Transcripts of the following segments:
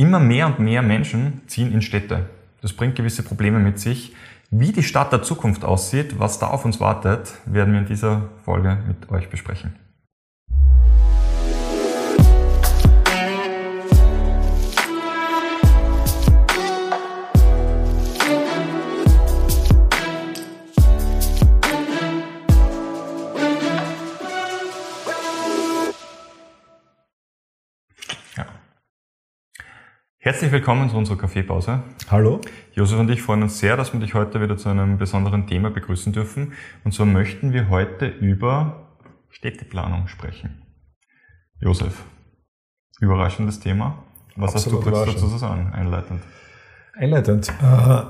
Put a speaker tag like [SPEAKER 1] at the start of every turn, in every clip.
[SPEAKER 1] Immer mehr und mehr Menschen ziehen in Städte. Das bringt gewisse Probleme mit sich. Wie die Stadt der Zukunft aussieht, was da auf uns wartet, werden wir in dieser Folge mit euch besprechen. Herzlich willkommen zu unserer Kaffeepause.
[SPEAKER 2] Hallo.
[SPEAKER 1] Josef und ich freuen uns sehr, dass wir dich heute wieder zu einem besonderen Thema begrüßen dürfen. Und so möchten wir heute über Städteplanung sprechen. Josef, überraschendes Thema. Was Absolut hast du kurz dazu zu sagen, einleitend?
[SPEAKER 2] Einleitend. Äh,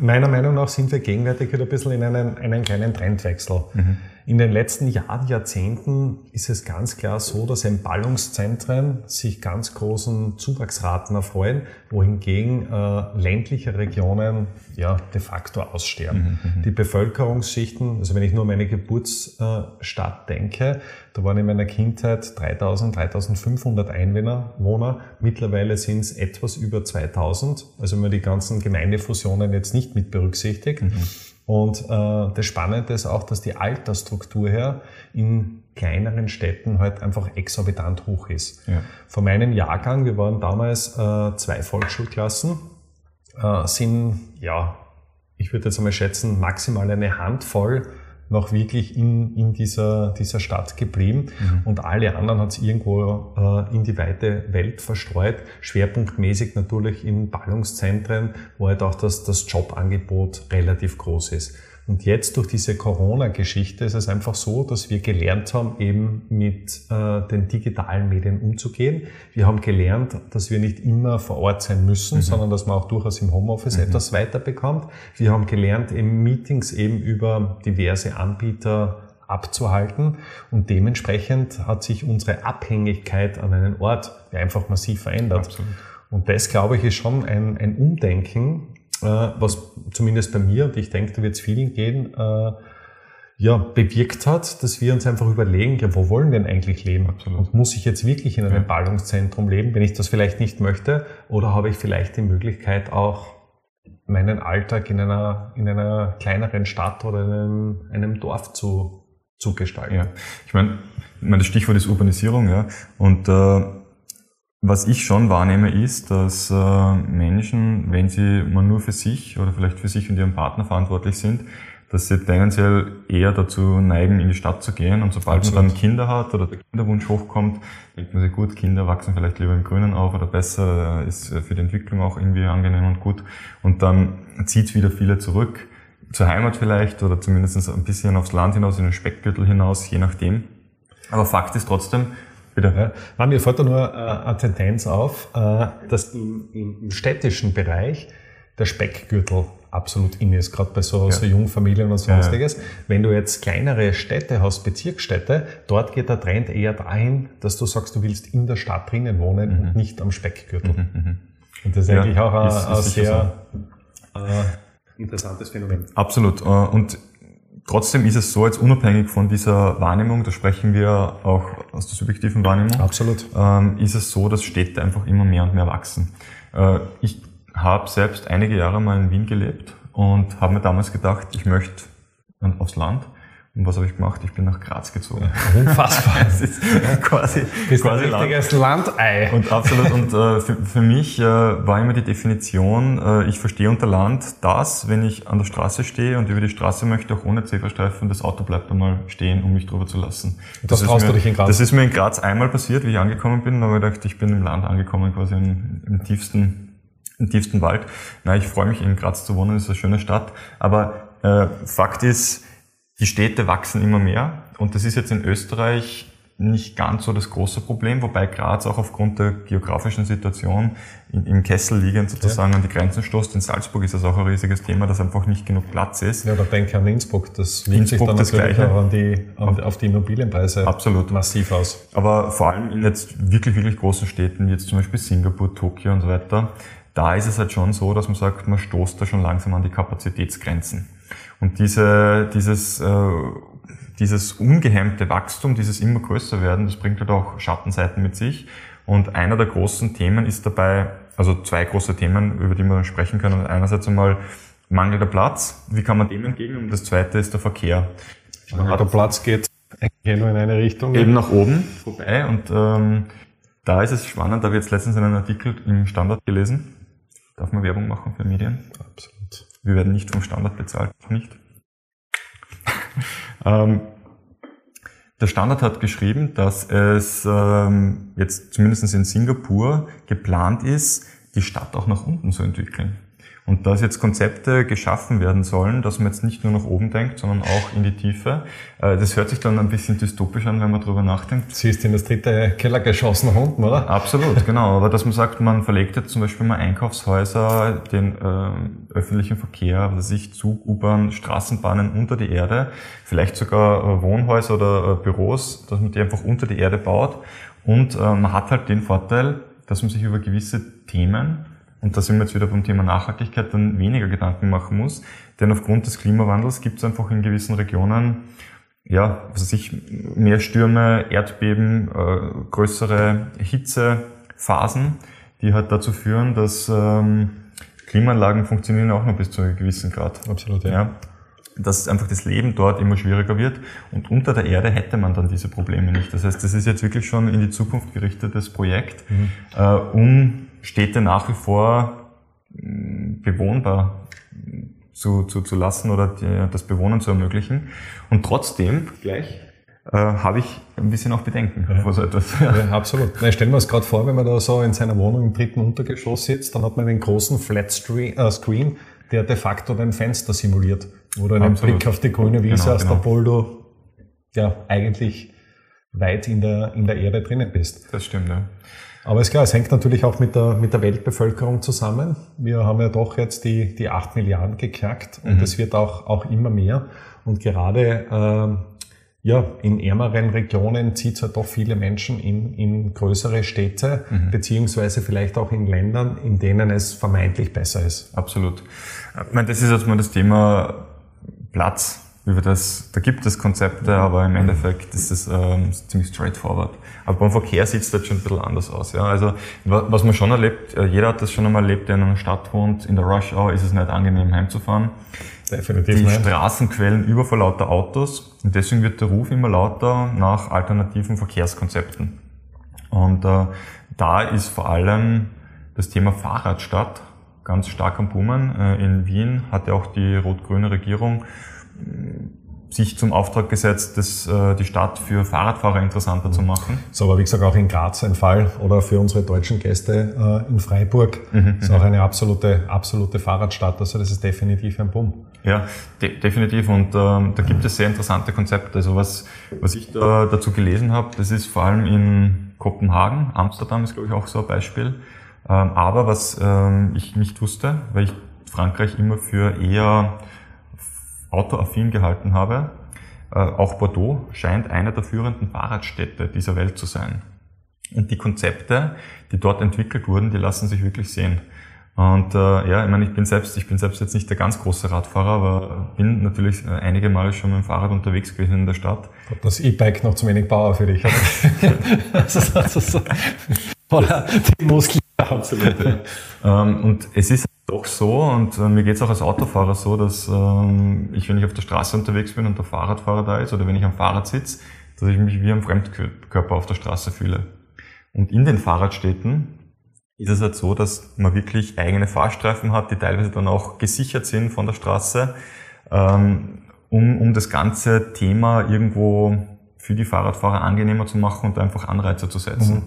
[SPEAKER 2] meiner Meinung nach sind wir gegenwärtig wieder ein bisschen in einen, einen kleinen Trendwechsel. Mhm. In den letzten Jahren, Jahrzehnten ist es ganz klar so, dass Entballungszentren sich ganz großen Zuwachsraten erfreuen, wohingegen äh, ländliche Regionen ja de facto aussterben. Mhm, mhm, Die Bevölkerungsschichten, also wenn ich nur an meine Geburtsstadt denke, da waren in meiner Kindheit 3000, 3500 Einwohner. Mittlerweile sind es etwas über 2000. Also wenn man die ganzen Gemeindefusionen jetzt nicht mit berücksichtigt. Mhm. Und äh, das Spannende ist auch, dass die Altersstruktur her in kleineren Städten halt einfach exorbitant hoch ist. Ja. Von meinem Jahrgang, wir waren damals äh, zwei Volksschulklassen, äh, sind, ja, ich würde jetzt einmal schätzen, maximal eine Handvoll noch wirklich in, in dieser, dieser Stadt geblieben mhm. und alle anderen hat es irgendwo äh, in die weite Welt verstreut, schwerpunktmäßig natürlich in Ballungszentren, wo halt auch das, das Jobangebot relativ groß ist. Und jetzt durch diese Corona-Geschichte ist es einfach so, dass wir gelernt haben, eben mit äh, den digitalen Medien umzugehen. Wir haben gelernt, dass wir nicht immer vor Ort sein müssen, mhm. sondern dass man auch durchaus im Homeoffice mhm. etwas weiterbekommt. Wir haben gelernt, eben Meetings eben über diverse Anbieter abzuhalten und dementsprechend hat sich unsere Abhängigkeit an einen Ort einfach massiv verändert. Absolut. Und das, glaube ich, ist schon ein, ein Umdenken, was zumindest bei mir, und ich denke, da wird es vielen gehen, äh, ja, bewirkt hat, dass wir uns einfach überlegen, ja, wo wollen wir denn eigentlich leben? Absolut. Und muss ich jetzt wirklich in einem ja. Ballungszentrum leben, wenn ich das vielleicht nicht möchte? Oder habe ich vielleicht die Möglichkeit auch meinen Alltag in einer, in einer kleineren Stadt oder in einem, einem Dorf zu, zu gestalten?
[SPEAKER 1] Ja, ich meine, mein Stichwort ist Urbanisierung, ja. Und äh, was ich schon wahrnehme, ist, dass äh, Menschen, wenn sie mal nur für sich oder vielleicht für sich und ihren Partner verantwortlich sind, dass sie tendenziell eher dazu neigen, in die Stadt zu gehen. Und sobald Absolut. man dann Kinder hat oder der Kinderwunsch hochkommt, denkt man sich, gut, Kinder wachsen vielleicht lieber im Grünen auf oder besser, ist für die Entwicklung auch irgendwie angenehm und gut. Und dann zieht wieder viele zurück, zur Heimat vielleicht oder zumindest ein bisschen aufs Land hinaus, in den Speckgürtel hinaus, je nachdem. Aber Fakt ist trotzdem,
[SPEAKER 2] Bitte. Ja, mir fällt da nur äh, eine Tendenz auf, äh, dass im, im, städtischen Bereich der Speckgürtel absolut in ist, gerade bei so, ja. so jungen Familien und sonstiges. Ja, ja. Wenn du jetzt kleinere Städte hast, Bezirksstädte, dort geht der Trend eher dahin, dass du sagst, du willst in der Stadt drinnen wohnen mhm. und nicht am Speckgürtel. Mhm. mhm. Und das ist eigentlich auch ein, ist, ein sehr so. äh, interessantes Phänomen.
[SPEAKER 1] Absolut. Äh, und Trotzdem ist es so, jetzt unabhängig von dieser Wahrnehmung, da sprechen wir auch aus der subjektiven Wahrnehmung,
[SPEAKER 2] Absolut.
[SPEAKER 1] Ähm, ist es so, dass Städte einfach immer mehr und mehr wachsen. Äh, ich habe selbst einige Jahre mal in Wien gelebt und habe mir damals gedacht, ich möchte aufs Land und was habe ich gemacht? Ich bin nach Graz gezogen.
[SPEAKER 2] Unfassbar.
[SPEAKER 1] es ist quasi,
[SPEAKER 2] Bist quasi ein richtiges Land. Landei.
[SPEAKER 1] Und absolut. Und äh, für, für mich äh, war immer die Definition, äh, ich verstehe unter Land das, wenn ich an der Straße stehe und über die Straße möchte, auch ohne Zebrastreifen, das Auto bleibt einmal stehen, um mich drüber zu lassen.
[SPEAKER 2] Das, das traust
[SPEAKER 1] mir,
[SPEAKER 2] du dich in Graz?
[SPEAKER 1] Das ist mir in Graz einmal passiert, wie ich angekommen bin. Da habe ich gedacht, ich bin im Land angekommen, quasi im, im tiefsten im tiefsten Wald. Na, ich freue mich in Graz zu wohnen, ist eine schöne Stadt. Aber äh, Fakt ist, die Städte wachsen immer mehr und das ist jetzt in Österreich nicht ganz so das große Problem, wobei Graz auch aufgrund der geografischen Situation im Kessel liegend sozusagen ja. an die Grenzen stoßt. In Salzburg ist das auch ein riesiges Thema, dass einfach nicht genug Platz ist.
[SPEAKER 2] Ja, oder denke an Innsbruck, das wirkt sich dann das natürlich auch an die, an, auf die Immobilienpreise
[SPEAKER 1] Absolut.
[SPEAKER 2] massiv aus.
[SPEAKER 1] Aber vor allem in jetzt wirklich, wirklich großen Städten, wie jetzt zum Beispiel Singapur, Tokio und so weiter, da ist es halt schon so, dass man sagt, man stoßt da schon langsam an die Kapazitätsgrenzen. Und diese, dieses, äh, dieses ungehemmte Wachstum, dieses immer größer werden, das bringt halt auch Schattenseiten mit sich. Und einer der großen Themen ist dabei also zwei große Themen, über die wir sprechen können. Einerseits einmal mangelnder Platz. Wie kann man dem entgegnen? Und das zweite ist der Verkehr.
[SPEAKER 2] Der Platz geht eigentlich nur in eine Richtung.
[SPEAKER 1] Eben nach oben vorbei. Und ähm, da ist es spannend, da habe ich jetzt letztens einen Artikel im Standard gelesen. Darf man Werbung machen für Medien?
[SPEAKER 2] Absolut.
[SPEAKER 1] Wir werden nicht vom Standard bezahlt, nicht. ähm, der Standard hat geschrieben, dass es ähm, jetzt zumindest in Singapur geplant ist, die Stadt auch nach unten zu entwickeln. Und dass jetzt Konzepte geschaffen werden sollen, dass man jetzt nicht nur nach oben denkt, sondern auch in die Tiefe. Äh, das hört sich dann ein bisschen dystopisch an, wenn man darüber nachdenkt.
[SPEAKER 2] Siehst in das dritte Kellergeschoss nach unten, oder?
[SPEAKER 1] Absolut, genau. Aber dass man sagt, man verlegt jetzt zum Beispiel mal Einkaufshäuser, den äh, öffentlichen Verkehr, was ich, Zug, U-Bahn, Straßenbahnen unter die Erde, vielleicht sogar äh, Wohnhäuser oder äh, Büros, dass man die einfach unter die Erde baut. Und äh, man hat halt den Vorteil, dass man sich über gewisse Themen und da sind wir jetzt wieder beim Thema Nachhaltigkeit, dann weniger Gedanken machen muss. Denn aufgrund des Klimawandels gibt es einfach in gewissen Regionen, ja, was weiß ich, mehr Stürme, Erdbeben, äh, größere Hitzephasen, die halt dazu führen, dass ähm, Klimaanlagen funktionieren auch noch bis zu einem gewissen Grad.
[SPEAKER 2] Absolut, ja.
[SPEAKER 1] ja dass einfach das Leben dort immer schwieriger wird und unter der Erde hätte man dann diese Probleme nicht. Das heißt, das ist jetzt wirklich schon in die Zukunft gerichtetes Projekt, mhm. äh, um Städte nach wie vor bewohnbar zu, zu, zu lassen oder die, das Bewohnen zu ermöglichen. Und trotzdem gleich äh, habe ich ein bisschen auch Bedenken
[SPEAKER 2] ja. vor so etwas. Ja, ja absolut. Na, stellen wir uns gerade vor, wenn man da so in seiner Wohnung im dritten Untergeschoss sitzt, dann hat man einen großen Flat äh, Screen, der de facto dein Fenster simuliert, du einen absolut. Blick auf die grüne Wiese genau, hast, genau. obwohl du ja eigentlich weit in der, in der Erde drinnen bist.
[SPEAKER 1] Das stimmt, ja.
[SPEAKER 2] Aber ist klar, es hängt natürlich auch mit der, mit der Weltbevölkerung zusammen. Wir haben ja doch jetzt die, die 8 Milliarden geknackt und mhm. es wird auch, auch immer mehr. Und gerade äh, ja, in ärmeren Regionen zieht es halt doch viele Menschen in, in größere Städte, mhm. beziehungsweise vielleicht auch in Ländern, in denen es vermeintlich besser ist.
[SPEAKER 1] Absolut. Ich meine, das ist jetzt mal das Thema Platz über das, da gibt es Konzepte, aber im Endeffekt ist es ähm, ziemlich straightforward. Aber beim Verkehr sieht es dort schon ein bisschen anders aus. Ja? Also was man schon erlebt, äh, jeder hat das schon einmal erlebt, der in einer Stadt wohnt, in der Rush Hour ist es nicht angenehm heimzufahren. Definitiv Die nicht. Straßen quellen über vor lauter Autos und deswegen wird der Ruf immer lauter nach alternativen Verkehrskonzepten. Und äh, da ist vor allem das Thema Fahrradstadt ganz stark am Boomen. Äh, in Wien hat ja auch die rot-grüne Regierung sich zum Auftrag gesetzt, das, äh, die Stadt für Fahrradfahrer interessanter zu machen.
[SPEAKER 2] So, aber wie gesagt, auch in Graz ein Fall oder für unsere deutschen Gäste äh, in Freiburg mhm, ist auch eine absolute, absolute Fahrradstadt. Also das ist definitiv ein Boom.
[SPEAKER 1] Ja, de definitiv. Und ähm, da gibt es sehr interessante Konzepte. Also was, was ich da dazu gelesen habe, das ist vor allem in Kopenhagen, Amsterdam ist glaube ich auch so ein Beispiel. Ähm, aber was ähm, ich nicht wusste, weil ich Frankreich immer für eher autoaffin gehalten habe. Äh, auch Bordeaux scheint einer der führenden Fahrradstädte dieser Welt zu sein. Und die Konzepte, die dort entwickelt wurden, die lassen sich wirklich sehen. Und äh, ja, ich meine, ich bin selbst, ich bin selbst jetzt nicht der ganz große Radfahrer, aber bin natürlich äh, einige Male schon mit dem Fahrrad unterwegs gewesen in der Stadt.
[SPEAKER 2] Das E-Bike noch zu wenig Power für dich, oder? also, also so.
[SPEAKER 1] Die Muskeln. Absolut. Ja. ähm, und es ist doch so und äh, mir geht es auch als Autofahrer so, dass ähm, ich, wenn ich auf der Straße unterwegs bin und der Fahrradfahrer da ist oder wenn ich am Fahrrad sitze, dass ich mich wie ein Fremdkörper auf der Straße fühle. Und in den Fahrradstädten ist es halt so, dass man wirklich eigene Fahrstreifen hat, die teilweise dann auch gesichert sind von der Straße, ähm, um, um das ganze Thema irgendwo für die Fahrradfahrer angenehmer zu machen und einfach Anreize zu setzen.
[SPEAKER 2] Mhm.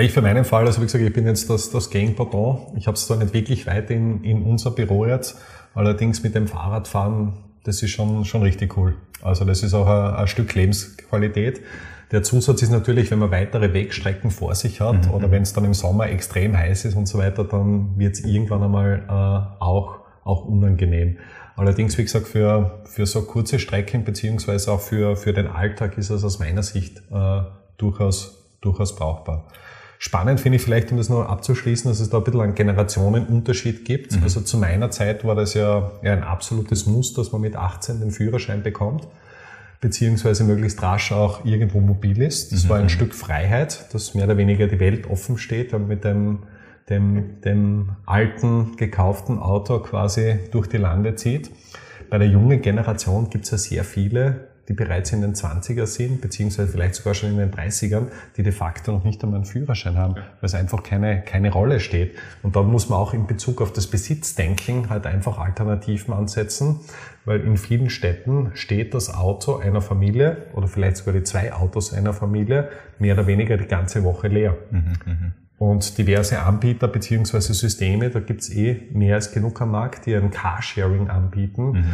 [SPEAKER 2] Ich für meinen Fall, also wie gesagt, ich bin jetzt das, das Gang-Pardon. Ich habe es zwar nicht wirklich weit in, in unser Büro jetzt, allerdings mit dem Fahrradfahren, das ist schon, schon richtig cool. Also das ist auch ein, ein Stück Lebensqualität. Der Zusatz ist natürlich, wenn man weitere Wegstrecken vor sich hat mhm. oder wenn es dann im Sommer extrem heiß ist und so weiter, dann wird es irgendwann einmal äh, auch, auch unangenehm. Allerdings, wie gesagt, für, für so kurze Strecken beziehungsweise auch für, für den Alltag ist es aus meiner Sicht äh, durchaus, durchaus brauchbar. Spannend finde ich vielleicht, um das noch abzuschließen, dass es da ein bisschen einen Generationenunterschied gibt. Mhm. Also zu meiner Zeit war das ja, ja ein absolutes Muss, dass man mit 18 den Führerschein bekommt, beziehungsweise möglichst rasch auch irgendwo mobil ist. Das mhm. war ein Stück Freiheit, dass mehr oder weniger die Welt offen steht. Und mit dem dem, dem alten, gekauften Auto quasi durch die Lande zieht. Bei der jungen Generation gibt es ja sehr viele, die bereits in den 20er sind, beziehungsweise vielleicht sogar schon in den 30ern, die de facto noch nicht einmal einen Führerschein haben, weil es einfach keine, keine Rolle steht. Und da muss man auch in Bezug auf das Besitzdenken halt einfach Alternativen ansetzen, weil in vielen Städten steht das Auto einer Familie oder vielleicht sogar die zwei Autos einer Familie mehr oder weniger die ganze Woche leer. Mhm, mh. Und diverse Anbieter beziehungsweise Systeme, da gibt's eh mehr als genug am Markt, die ein Carsharing anbieten. Mhm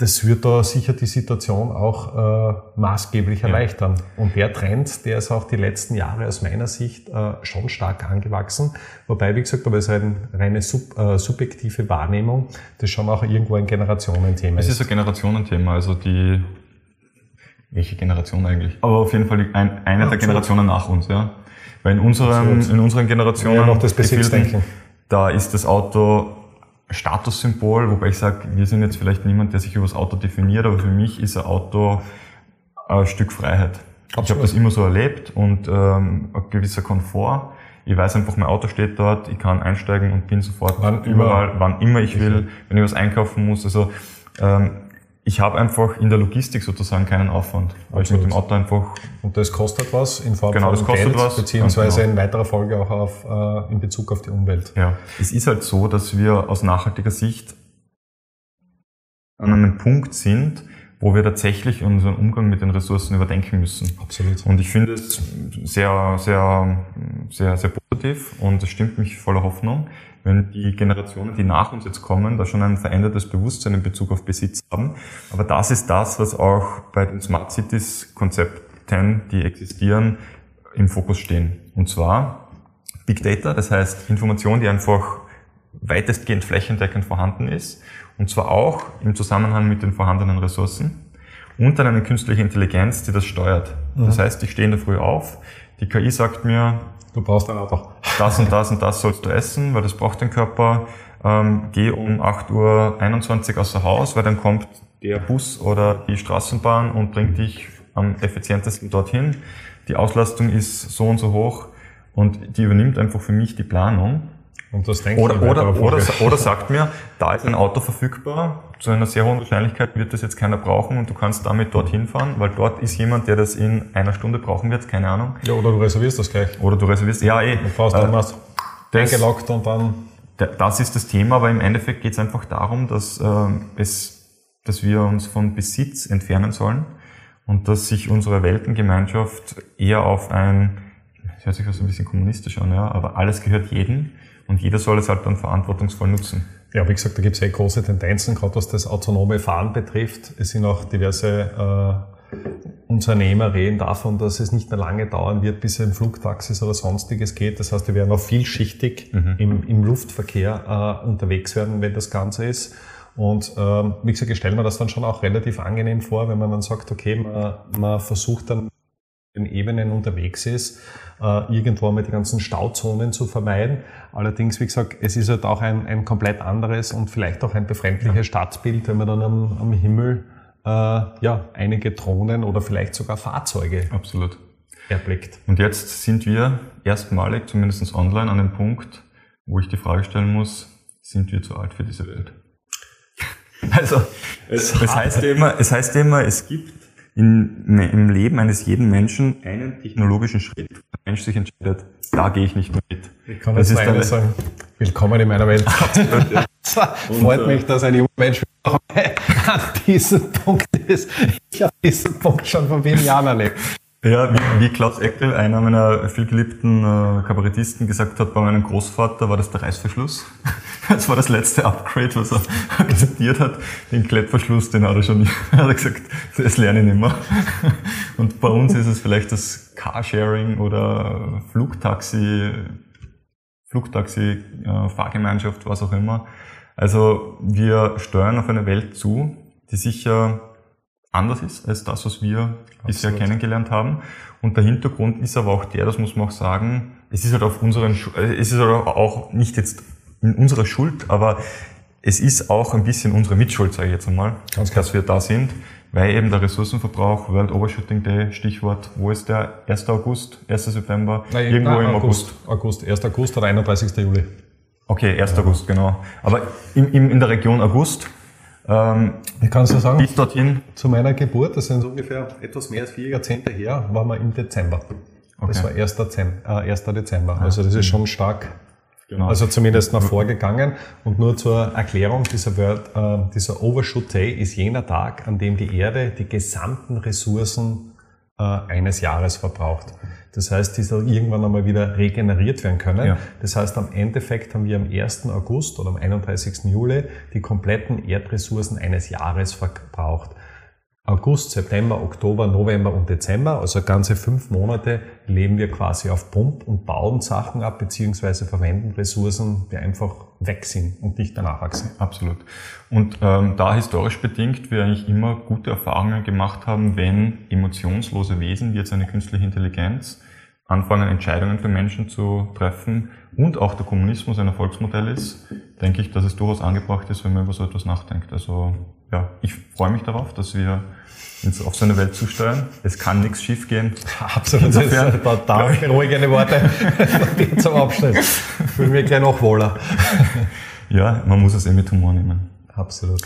[SPEAKER 2] das wird da sicher die Situation auch äh, maßgeblich erleichtern. Ja. Und der Trend, der ist auch die letzten Jahre aus meiner Sicht äh, schon stark angewachsen. Wobei, wie gesagt, aber es ist eine reine sub, äh, subjektive Wahrnehmung, das schon auch irgendwo ein Generationenthema
[SPEAKER 1] ist. Es ist ein Generationenthema, also die, welche Generation eigentlich? Aber auf jeden Fall ein, eine ja, der Generationen nach uns, ja. Weil in unseren, in unseren Generationen, ja,
[SPEAKER 2] noch das Besitzdenken.
[SPEAKER 1] da ist das Auto Statussymbol, wobei ich sage, wir sind jetzt vielleicht niemand, der sich über das Auto definiert, aber für mich ist ein Auto ein Stück Freiheit. Absolut. Ich habe das immer so erlebt und ähm, ein gewisser Komfort. Ich weiß einfach, mein Auto steht dort, ich kann einsteigen und bin sofort wann überall, immer, wann immer ich will, wenn ich was einkaufen muss. Also ähm, ich habe einfach in der Logistik sozusagen keinen Aufwand, weil Absolut. ich mit dem Auto einfach...
[SPEAKER 2] Und das kostet was in Form
[SPEAKER 1] genau, von Geld, was,
[SPEAKER 2] beziehungsweise genau. in weiterer Folge auch auf, äh, in Bezug auf die Umwelt.
[SPEAKER 1] Ja, es ist halt so, dass wir aus nachhaltiger Sicht an einem Punkt sind, wo wir tatsächlich unseren Umgang mit den Ressourcen überdenken müssen.
[SPEAKER 2] Absolut.
[SPEAKER 1] Und ich finde es sehr, sehr, sehr, sehr positiv und es stimmt mich voller Hoffnung wenn die Generationen, die nach uns jetzt kommen, da schon ein verändertes Bewusstsein in Bezug auf Besitz haben. Aber das ist das, was auch bei den Smart Cities Konzepten, die existieren, im Fokus stehen. Und zwar Big Data, das heißt Information, die einfach weitestgehend flächendeckend vorhanden ist. Und zwar auch im Zusammenhang mit den vorhandenen Ressourcen. Und dann eine künstliche Intelligenz, die das steuert. Mhm. Das heißt, ich stehe in der Früh auf, die KI sagt mir,
[SPEAKER 2] Du brauchst ein Auto.
[SPEAKER 1] Das und das und das sollst du essen, weil das braucht dein Körper. Ähm, geh um 8.21 Uhr außer Haus, weil dann kommt der Bus oder die Straßenbahn und bringt dich am effizientesten dorthin. Die Auslastung ist so und so hoch und die übernimmt einfach für mich die Planung.
[SPEAKER 2] Und das
[SPEAKER 1] denkt oder, oder, oder, oder sagt mir, da ist ein Auto verfügbar, zu einer sehr hohen Wahrscheinlichkeit wird das jetzt keiner brauchen und du kannst damit dorthin fahren, weil dort ist jemand, der das in einer Stunde brauchen wird, keine Ahnung.
[SPEAKER 2] Ja, oder du reservierst das gleich.
[SPEAKER 1] Oder du reservierst, ja eh.
[SPEAKER 2] Du fährst dann äh, das, eingeloggt und dann...
[SPEAKER 1] Das ist das Thema, aber im Endeffekt geht es einfach darum, dass, äh, es, dass wir uns von Besitz entfernen sollen und dass sich unsere Weltengemeinschaft eher auf ein, das hört sich so ein bisschen kommunistisch an, ja, aber alles gehört jedem und jeder soll es halt dann verantwortungsvoll nutzen.
[SPEAKER 2] Ja, wie gesagt, da gibt es eh große Tendenzen, gerade was das autonome Fahren betrifft. Es sind auch diverse äh, Unternehmer reden davon, dass es nicht mehr lange dauern wird, bis ein Flugtaxis oder sonstiges geht. Das heißt, wir werden auch vielschichtig mhm. im, im, Luftverkehr äh, unterwegs werden, wenn das Ganze ist. Und ähm, wie gesagt, ich stelle mir das dann schon auch relativ angenehm vor, wenn man dann sagt, okay, man, man versucht dann den Ebenen unterwegs ist, äh, irgendwo einmal die ganzen Stauzonen zu vermeiden. Allerdings, wie gesagt, es ist halt auch ein, ein komplett anderes und vielleicht auch ein befremdliches ja. Stadtbild, wenn man dann am, am Himmel äh, ja, einige Drohnen oder vielleicht sogar Fahrzeuge
[SPEAKER 1] Absolut.
[SPEAKER 2] erblickt.
[SPEAKER 1] Und jetzt sind wir erstmalig, zumindest online, an dem Punkt, wo ich die Frage stellen muss, sind wir zu alt für diese Welt? Also, es, es heißt immer, es heißt immer, es gibt in, im Leben eines jeden Menschen einen technologischen Schritt, wo der Mensch sich entscheidet, da gehe ich nicht mehr mit.
[SPEAKER 2] Ich kann jetzt eine sagen, willkommen in meiner Welt. Freut mich, dass ein junger Mensch an diesem Punkt ist. Ich habe diesen Punkt schon vor vielen Jahren erlebt.
[SPEAKER 1] Ja, wie, wie Klaus Eckel, einer meiner vielgeliebten äh, Kabarettisten, gesagt hat, bei meinem Großvater war das der Reißverschluss. Das war das letzte Upgrade, was er akzeptiert hat. Den Klettverschluss, den hat er schon hat er gesagt, das lerne ich nicht mehr. Und bei uns ist es vielleicht das Carsharing oder Flugtaxi, Flugtaxi, äh, Fahrgemeinschaft, was auch immer. Also wir steuern auf eine Welt zu, die sicher anders ist als das, was wir Absolut. bisher kennengelernt haben. Und der Hintergrund ist aber auch der, das muss man auch sagen, es ist halt auf unseren, es ist halt auch nicht jetzt in unserer Schuld, aber es ist auch ein bisschen unsere Mitschuld, sage ich jetzt einmal, Ganz dass wir da sind. weil eben der Ressourcenverbrauch, World Overshooting Day, Stichwort, wo ist der? 1. August, 1. September?
[SPEAKER 2] Nein, Irgendwo nein, im August. August. 1. August oder 31. Juli.
[SPEAKER 1] Okay, 1. Ja. August, genau. Aber in, in, in der Region August
[SPEAKER 2] ähm, ich kann es ja sagen,
[SPEAKER 1] bis dorthin.
[SPEAKER 2] Zu meiner Geburt, das sind so ungefähr etwas mehr als vier Jahrzehnte her, waren wir im Dezember. Okay. Das war 1. Dezember. Äh, 1. Dezember. Also das ist schon stark Genau. Also zumindest nach vorgegangen. Und nur zur Erklärung, dieser, Word, äh, dieser Overshoot Day ist jener Tag, an dem die Erde die gesamten Ressourcen äh, eines Jahres verbraucht. Das heißt, die soll irgendwann einmal wieder regeneriert werden können. Ja. Das heißt, am Endeffekt haben wir am 1. August oder am 31. Juli die kompletten Erdressourcen eines Jahres verbraucht. August, September, Oktober, November und Dezember, also ganze fünf Monate, leben wir quasi auf Pump und bauen Sachen ab, beziehungsweise verwenden Ressourcen, die einfach weg sind und nicht danach wachsen.
[SPEAKER 1] Absolut. Und ähm, da historisch bedingt wir eigentlich immer gute Erfahrungen gemacht haben, wenn emotionslose Wesen, wie jetzt eine künstliche Intelligenz, anfangen, Entscheidungen für Menschen zu treffen und auch der Kommunismus ein Erfolgsmodell ist, denke ich, dass es durchaus angebracht ist, wenn man über so etwas nachdenkt. Also ja, ich freue mich darauf, dass wir uns auf so eine Welt zusteuern. Es kann nichts schief gehen.
[SPEAKER 2] Absolut. Insofern, das ist da beruhigende Worte zum Abschluss. Fühlen wir gleich noch wohler.
[SPEAKER 1] ja, man muss es eh mit Humor nehmen.
[SPEAKER 2] Absolut.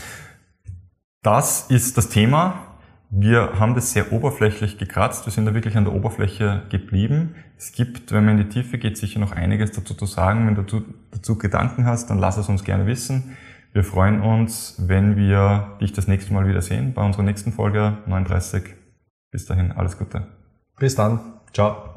[SPEAKER 1] Das ist das Thema. Wir haben das sehr oberflächlich gekratzt. Wir sind da wirklich an der Oberfläche geblieben. Es gibt, wenn man in die Tiefe geht, sicher noch einiges dazu zu sagen. Wenn du dazu Gedanken hast, dann lass es uns gerne wissen. Wir freuen uns, wenn wir dich das nächste Mal wieder sehen bei unserer nächsten Folge 39. Bis dahin, alles Gute.
[SPEAKER 2] Bis dann. Ciao.